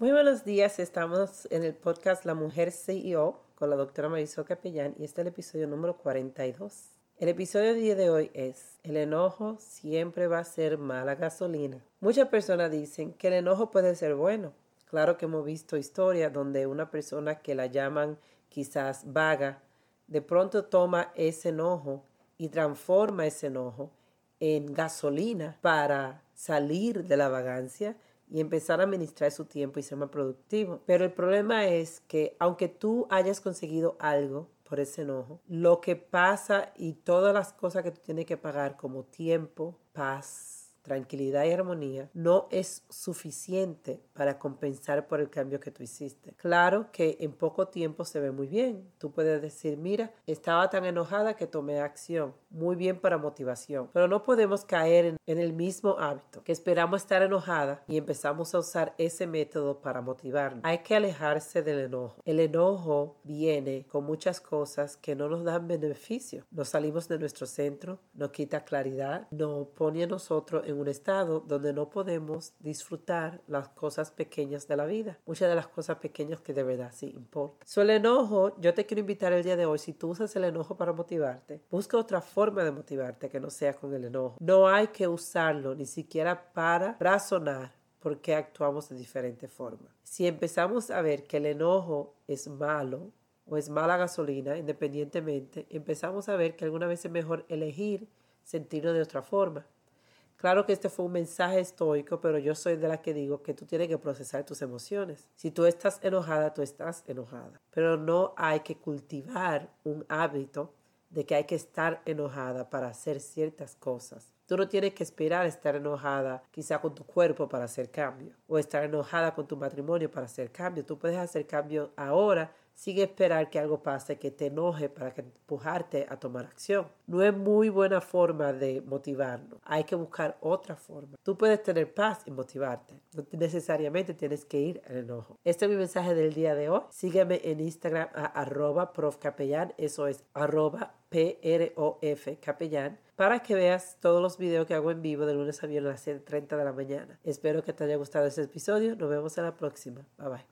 Muy buenos días, estamos en el podcast La Mujer CEO con la doctora Marisol Capellán y este es el episodio número 42. El episodio de hoy es El enojo siempre va a ser mala gasolina. Muchas personas dicen que el enojo puede ser bueno. Claro que hemos visto historias donde una persona que la llaman quizás vaga, de pronto toma ese enojo y transforma ese enojo en gasolina para salir de la vagancia y empezar a administrar su tiempo y ser más productivo. Pero el problema es que aunque tú hayas conseguido algo por ese enojo, lo que pasa y todas las cosas que tú tienes que pagar como tiempo, paz, tranquilidad y armonía no es suficiente para compensar por el cambio que tú hiciste. Claro que en poco tiempo se ve muy bien. Tú puedes decir, mira, estaba tan enojada que tomé acción. Muy bien para motivación. Pero no podemos caer en, el mismo hábito, que esperamos estar enojada y empezamos a usar ese método para motivarnos. Hay que alejarse del enojo. El enojo viene con muchas cosas que no nos dan beneficio. Nos salimos de nuestro centro, nos quita claridad, nos pone a nosotros un estado donde no podemos disfrutar las cosas pequeñas de la vida, muchas de las cosas pequeñas que de verdad sí importan. So, el enojo, yo te quiero invitar el día de hoy, si tú usas el enojo para motivarte, busca otra forma de motivarte que no sea con el enojo. No hay que usarlo ni siquiera para razonar por qué actuamos de diferente forma. Si empezamos a ver que el enojo es malo, o es mala gasolina, independientemente, empezamos a ver que alguna vez es mejor elegir sentirlo de otra forma. Claro que este fue un mensaje estoico, pero yo soy de la que digo que tú tienes que procesar tus emociones. Si tú estás enojada, tú estás enojada. Pero no hay que cultivar un hábito de que hay que estar enojada para hacer ciertas cosas. Tú no tienes que esperar estar enojada quizá con tu cuerpo para hacer cambio o estar enojada con tu matrimonio para hacer cambio. Tú puedes hacer cambio ahora Sigue esperar que algo pase, que te enoje para que empujarte a tomar acción. No es muy buena forma de motivarnos. Hay que buscar otra forma. Tú puedes tener paz y motivarte. No necesariamente tienes que ir al enojo. Este es mi mensaje del día de hoy. Sígueme en Instagram a arroba. Eso es arroba P-R-O-F capellán para que veas todos los videos que hago en vivo de lunes a viernes a las 7.30 de la mañana. Espero que te haya gustado este episodio. Nos vemos en la próxima. Bye bye.